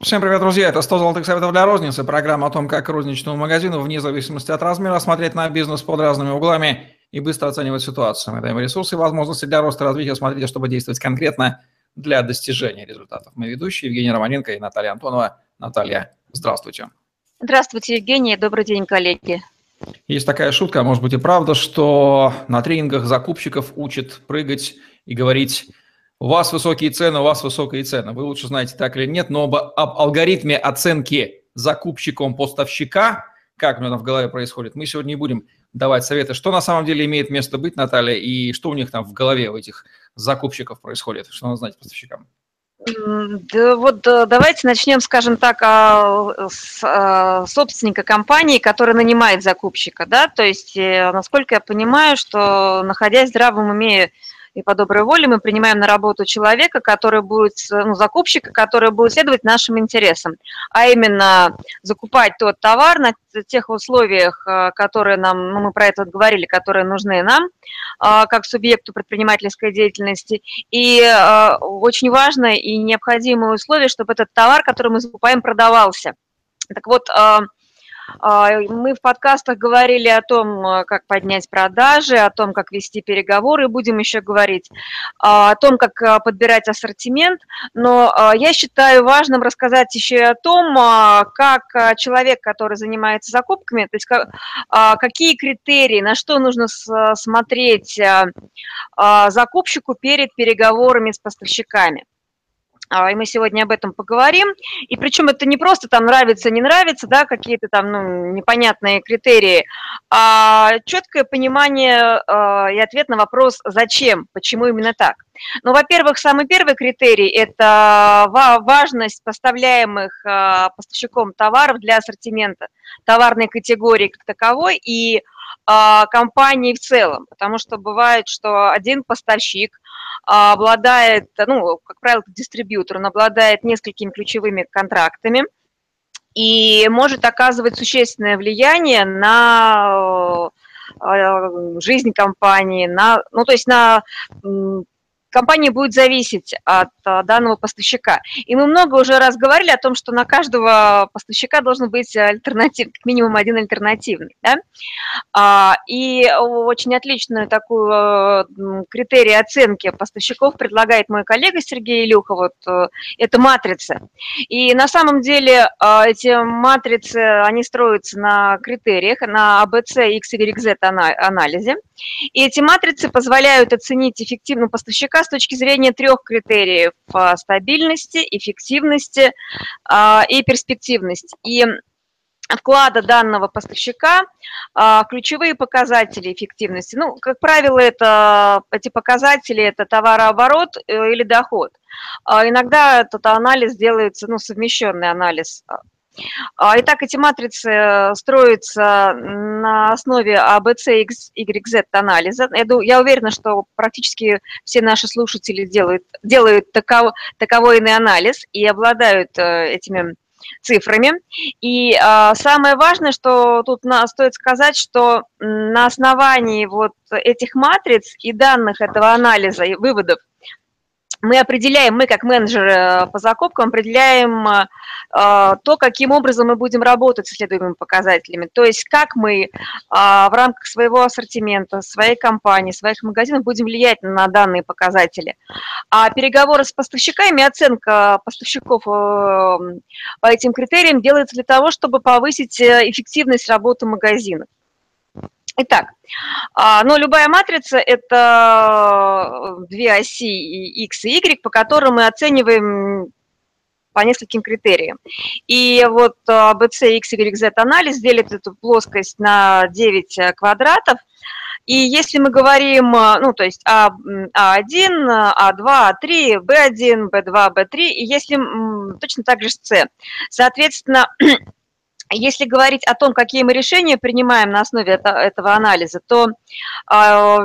Всем привет, друзья! Это 100 золотых советов для розницы. Программа о том, как розничному магазину, вне зависимости от размера, смотреть на бизнес под разными углами и быстро оценивать ситуацию. Мы даем ресурсы и возможности для роста и развития. Смотрите, чтобы действовать конкретно для достижения результатов. Мы ведущие Евгений Романенко и Наталья Антонова. Наталья, здравствуйте. Здравствуйте, Евгений. Добрый день, коллеги. Есть такая шутка, а может быть и правда, что на тренингах закупщиков учат прыгать и говорить у вас высокие цены, у вас высокие цены. Вы лучше знаете, так или нет, но об, об алгоритме оценки закупщиком поставщика, как у меня в голове происходит, мы сегодня не будем давать советы, что на самом деле имеет место быть, Наталья, и что у них там в голове у этих закупщиков происходит, что надо знать поставщикам. Да, вот давайте начнем, скажем так, с собственника компании, который нанимает закупщика, да, то есть, э, насколько я понимаю, что находясь в здравом уме и по доброй воле мы принимаем на работу человека, который будет, ну, закупщика, который будет следовать нашим интересам, а именно закупать тот товар на тех условиях, э, которые нам, ну, мы про это говорили, которые нужны нам, э, как субъекту предпринимательской деятельности. И э, очень важное и необходимое условие, чтобы этот товар, который мы закупаем, продавался. Так вот, мы в подкастах говорили о том, э, как поднять продажи, о том, как вести переговоры, будем еще говорить, а, о том, как э, подбирать ассортимент. Но а, я считаю важным рассказать еще и о том, как э, человек, который занимается закупками, то есть какие критерии, на что нужно смотреть закупщику перед переговорами с поставщиками. А, и мы сегодня об этом поговорим. И причем это не просто там нравится, не нравится, да, какие-то там ну, непонятные критерии, а четкое понимание э, и ответ на вопрос «зачем?», почему именно так. Ну, во-первых, самый первый критерий – это важность поставляемых э, поставщиком товаров для ассортимента, товарной категории как таковой и компании в целом, потому что бывает, что один поставщик обладает, ну, как правило, дистрибьютор, он обладает несколькими ключевыми контрактами и может оказывать существенное влияние на э, жизнь компании, на, ну, то есть на компания будет зависеть от а, данного поставщика. И мы много уже раз говорили о том, что на каждого поставщика должен быть альтернатив, как минимум один альтернативный. Да? А, и очень отличную такую э, критерий оценки поставщиков предлагает мой коллега Сергей Илюха. Вот, э, это матрица. И на самом деле а, эти матрицы, они строятся на критериях, на ABC, X, Y, Z анализе. И эти матрицы позволяют оценить эффективность поставщика с точки зрения трех критериев – стабильности, эффективности а, и перспективности. И вклада данного поставщика, а, ключевые показатели эффективности. Ну, как правило, это, эти показатели – это товарооборот э, или доход. А иногда этот анализ делается, ну, совмещенный анализ а, итак, эти матрицы э, строятся на основе ABC, YZ анализа. Я уверена, что практически все наши слушатели делают, делают таков, таковой анализ и обладают э, этими цифрами. И а, самое важное, что тут стоит сказать, что на основании вот этих матриц и данных этого анализа и выводов мы определяем, мы как менеджеры э, по закупкам определяем э, э, то, каким образом мы будем работать с исследуемыми показателями. То есть как мы в рамках своего ассортимента, своей компании, своих магазинов будем влиять на данные показатели. А переговоры с поставщиками, оценка поставщиков по этим критериям делается для того, чтобы повысить эффективность работы магазинов. Итак, а, но любая матрица – это э, две оси x и y, по которым мы оцениваем по нескольким критериям. И вот ABC, X, Y, Z анализ делит эту плоскость на 9 э, квадратов. И если мы говорим, э, ну, то есть А, А1, А2, А3, Б1, Б2, Б3, и если точно так же с С. Соответственно, если говорить о том, какие мы решения принимаем на основе это, этого анализа, то э,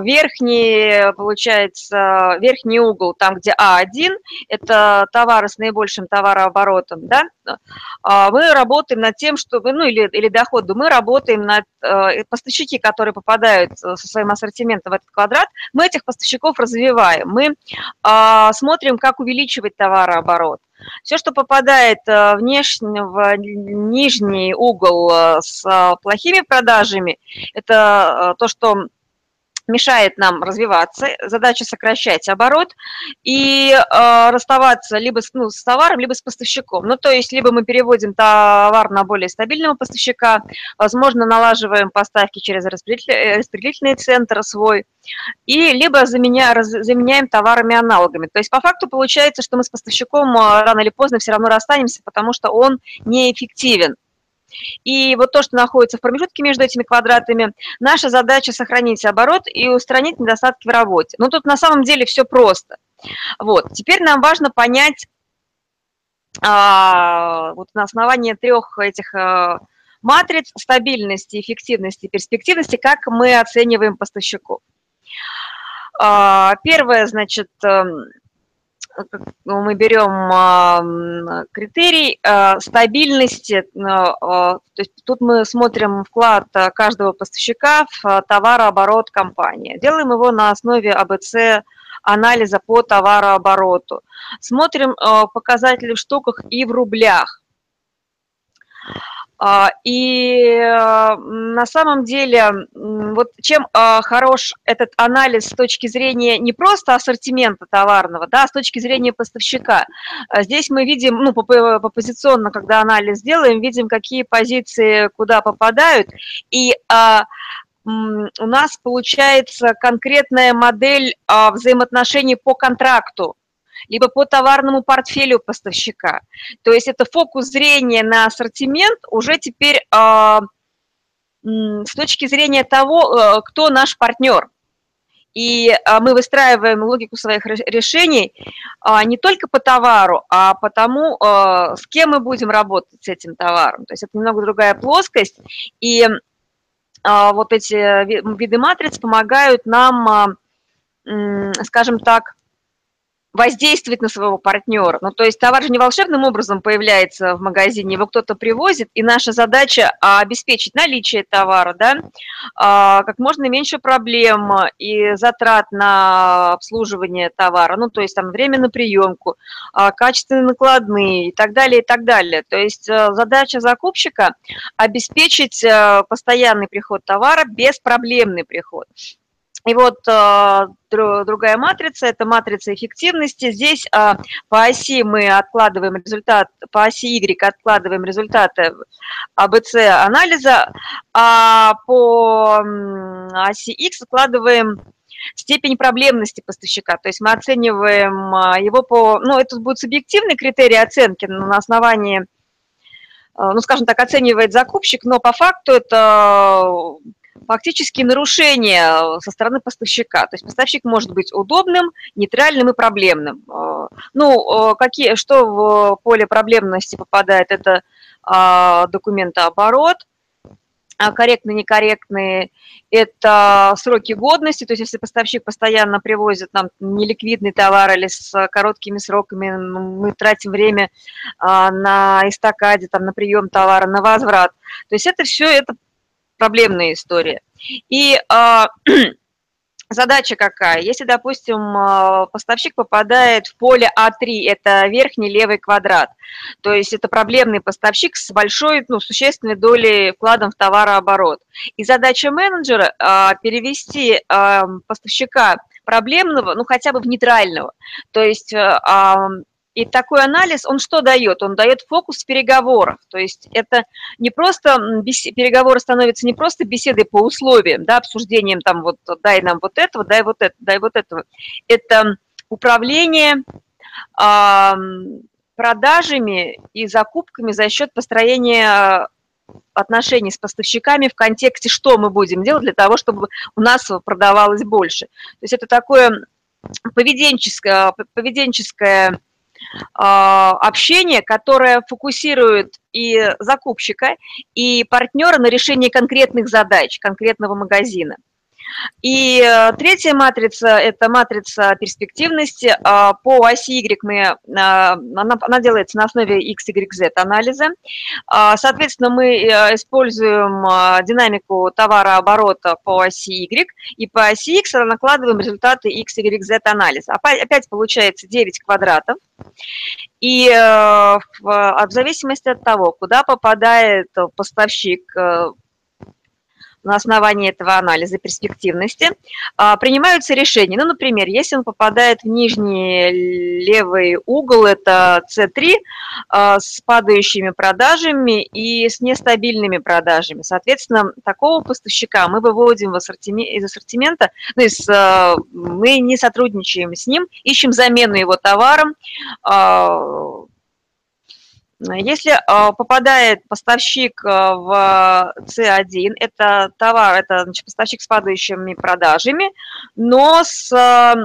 верхний, получается, верхний угол, там, где А1, это товары с наибольшим товарооборотом, да, э, мы работаем над тем, чтобы, ну, или, или доходу, мы работаем над э, поставщики, которые попадают со своим ассортиментом в этот квадрат, мы этих поставщиков развиваем, мы э, смотрим, как увеличивать товарооборот, Все, что попадает внешний, в нижний угол с плохими продажами, это то, что мешает нам развиваться, задача сокращать оборот и э, расставаться либо с, ну, с товаром, либо с поставщиком. Ну, то есть, либо мы переводим товар на более стабильного поставщика, возможно, налаживаем поставки через распределитель, распределительный центр свой, и либо заменя, раз, заменяем товарами-аналогами. То есть, по факту получается, что мы с поставщиком э, рано или поздно все равно расстанемся, потому что он неэффективен. И вот то, что находится в промежутке между этими квадратами, наша задача сохранить оборот и устранить недостатки в работе. Но тут на самом деле все просто. Вот. Теперь нам важно понять а, вот на основании трех этих а, матриц стабильности, эффективности, перспективности, как мы оцениваем поставщиков. А, первое, значит, эм, ну, мы берем критерий а, стабильности, а, то есть тут мы смотрим вклад каждого поставщика в товарооборот компании. Делаем его на основе АБЦ анализа по товарообороту. Смотрим показатели в штуках и в рублях. А, и э, на самом деле, вот чем а, хорош этот анализ с точки зрения не просто ассортимента товарного, да, а с точки зрения поставщика. Здесь мы видим, ну, позиционно, когда анализ делаем, видим, какие позиции куда попадают, и у нас получается конкретная модель взаимоотношений по контракту либо по товарному портфелю поставщика. То есть это фокус зрения на ассортимент уже теперь э, с точки зрения того, э, кто наш партнер. И э, мы выстраиваем логику своих решений э, не только по товару, а по тому, э, с кем мы будем работать с этим товаром. То есть это немного другая плоскость. И э, вот эти виды матриц помогают нам, э, скажем так, воздействовать на своего партнера. Ну, то есть товар же не волшебным образом появляется в магазине, его кто-то привозит, и наша задача а, обеспечить наличие товара, да, а, как можно меньше проблем и затрат на обслуживание товара, ну, то есть там время на приемку, а, качественные накладные и так далее, и так далее. То есть а, задача закупщика обеспечить а, постоянный приход товара, беспроблемный приход. И вот э, другая матрица, это матрица эффективности. Здесь э, по оси мы откладываем результат, по оси Y откладываем результаты АБЦ анализа, а по оси X откладываем степень проблемности поставщика. То есть мы оцениваем его по... Ну, это будет субъективный критерий оценки на основании ну, скажем так, оценивает закупщик, но по факту это фактически нарушение со стороны поставщика. То есть поставщик может быть удобным, нейтральным и проблемным. Э, ну, э, какие, что в поле проблемности попадает, это а, документооборот, а корректные, некорректные, это сроки годности, то есть если поставщик постоянно привозит нам неликвидный товар или с короткими сроками, ну, мы тратим время а, на эстакаде, там, на прием товара, на возврат. То есть это все, это проблемная история. И э, задача какая? Если, допустим, а, поставщик попадает в поле А3, это верхний левый квадрат, то есть это проблемный поставщик с большой, ну, существенной долей вкладом в товарооборот. И задача менеджера э, перевести поставщика проблемного, ну, хотя бы в нейтрального. То есть и такой анализ, он что дает? Он дает фокус переговоров. То есть это не просто, переговоры становятся не просто беседой по условиям, да, обсуждением там вот дай нам вот этого, дай вот это, дай вот этого. Это управление э, продажами и закупками за счет построения отношений с поставщиками в контексте, что мы будем делать для того, чтобы у нас продавалось больше. То есть это такое поведенческое, поведенческое общение, которое фокусирует и закупщика, и партнера на решении конкретных задач, конкретного магазина. И э, третья матрица – это матрица перспективности. А, по оси Y мы, э, она, она делается на основе X, Y, Z анализа. А, соответственно, мы э, используем динамику товарооборота по оси Y, и по оси X накладываем результаты X, Y, Z анализа. Опять получается 9 квадратов. И в, в зависимости от того, куда попадает поставщик на основании этого анализа перспективности а, принимаются решения. Ну, например, если он попадает в нижний левый угол, это C3, а, с падающими продажами и с нестабильными продажами. Соответственно, такого поставщика мы выводим в ассортимент, из ассортимента, ну, из, а, мы не сотрудничаем с ним, ищем замену его товаром, если а, попадает поставщик а, в C1, это товар, это значит, поставщик с падающими продажами, но с, а,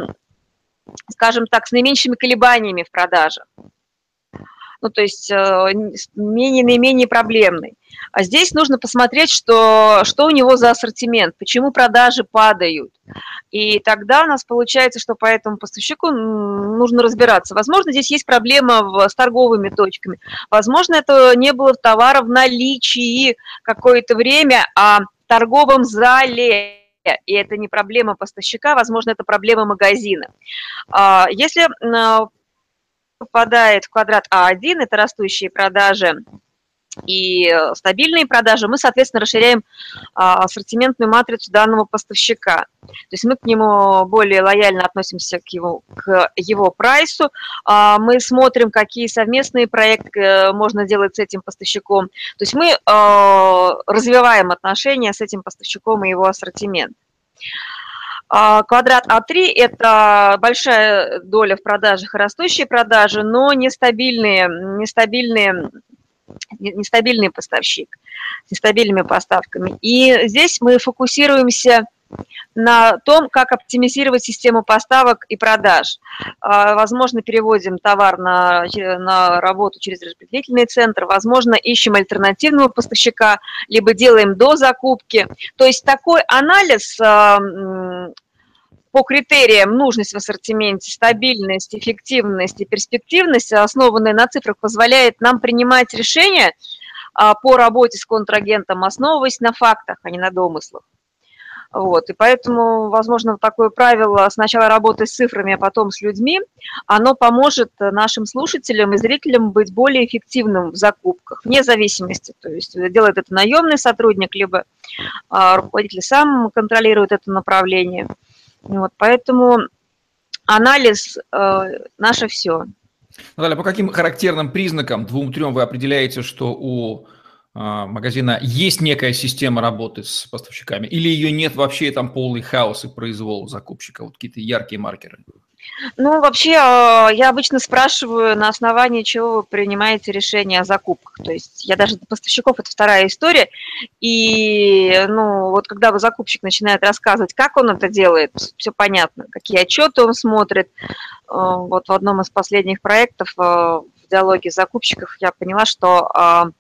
скажем так, с наименьшими колебаниями в продажах. Ну, то есть менее, наименее проблемный. А здесь нужно посмотреть, что, что у него за ассортимент, почему продажи падают. И тогда у нас получается, что по этому поставщику нужно разбираться. Возможно, здесь есть проблема с торговыми точками. Возможно, это не было товара в наличии какое-то время, а в торговом зале и это не проблема поставщика, возможно, это проблема магазина. А, если попадает в квадрат А1, это растущие продажи и э, стабильные продажи, мы, соответственно, расширяем а, ассортиментную матрицу данного поставщика. То есть мы к нему более лояльно относимся к его, к его прайсу, а, мы смотрим, какие совместные проекты э, можно делать с этим поставщиком. То есть мы а, развиваем отношения с этим поставщиком и его ассортимент. Квадрат А3 – это большая доля в продажах и растущие продажи, но нестабильные, нестабильные нестабильный поставщик, с нестабильными поставками. И здесь мы фокусируемся на том, как оптимизировать систему поставок и продаж. А, возможно, переводим товар на, на работу через распределительный центр, возможно, ищем альтернативного поставщика, либо делаем до закупки. То есть такой анализ а, по критериям нужность в ассортименте, стабильность, эффективность и перспективность, основанные на цифрах, позволяет нам принимать решения а, по работе с контрагентом, основываясь на фактах, а не на домыслах. Вот, и поэтому, возможно, такое правило сначала работы с цифрами, а потом с людьми, оно поможет нашим слушателям и зрителям быть более эффективным в закупках, вне зависимости. То есть делает это наемный сотрудник, либо а, руководитель сам контролирует это направление. Вот, поэтому анализ э, наше все. Наталья, по каким характерным признакам, двум-трем, вы определяете, что у э, магазина есть некая система работы с поставщиками, или ее нет вообще, там полный хаос и произвол закупщика, вот какие-то яркие маркеры? Ну, вообще, а, я обычно спрашиваю, на основании чего вы принимаете решение о закупках. То есть я даже поставщиков, это вторая история. И, ну, вот когда вы закупщик начинает рассказывать, как он это делает, все понятно, какие отчеты он смотрит. А, вот в одном из последних проектов а, в диалоге закупщиков я поняла, что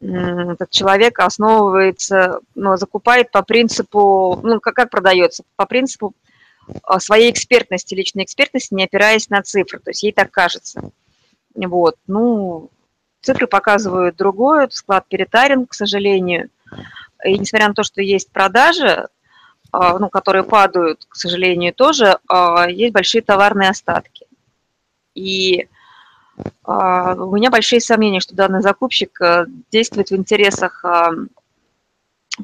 этот человек основывается, ну, закупает по принципу, ну, как, как продается, по принципу своей экспертности, личной экспертности, не опираясь на цифры. То есть ей так кажется. Вот. Ну, цифры показывают другое, склад перетарен, к сожалению. И несмотря на то, что есть продажи, а, ну, которые падают, к сожалению, тоже, а, есть большие товарные остатки. И а, у меня большие сомнения, что данный закупщик действует в интересах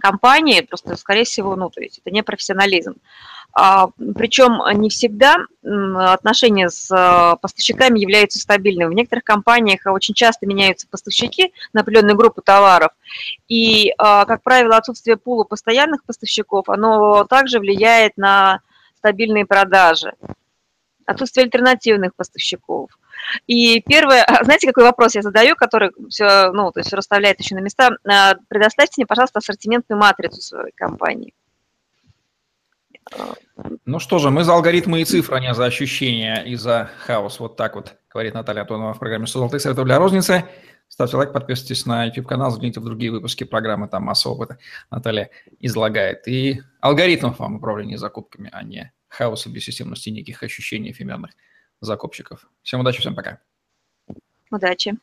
компании, просто, скорее всего, ну, то есть это не профессионализм. А, причем не всегда отношения с а, поставщиками являются стабильными. В некоторых компаниях очень часто меняются поставщики на определенную группу товаров. И, а, как правило, отсутствие пула постоянных поставщиков, оно также влияет на стабильные продажи. Отсутствие альтернативных поставщиков. И первое, знаете, какой вопрос я задаю, который все, ну, то есть расставляет еще на места. Предоставьте мне, пожалуйста, ассортиментную матрицу своей компании. Ну что же, мы за алгоритмы и цифры, а не за ощущения и за хаос. Вот так вот говорит Наталья Антонова в программе «100 золотых советов для розницы». Ставьте лайк, подписывайтесь на YouTube-канал, загляните в другие выпуски программы, там масса опыта Наталья излагает. И алгоритмов вам управления закупками, а не хаоса бессистемности, неких ощущений эфемерных закупщиков. Всем удачи, всем пока. Удачи.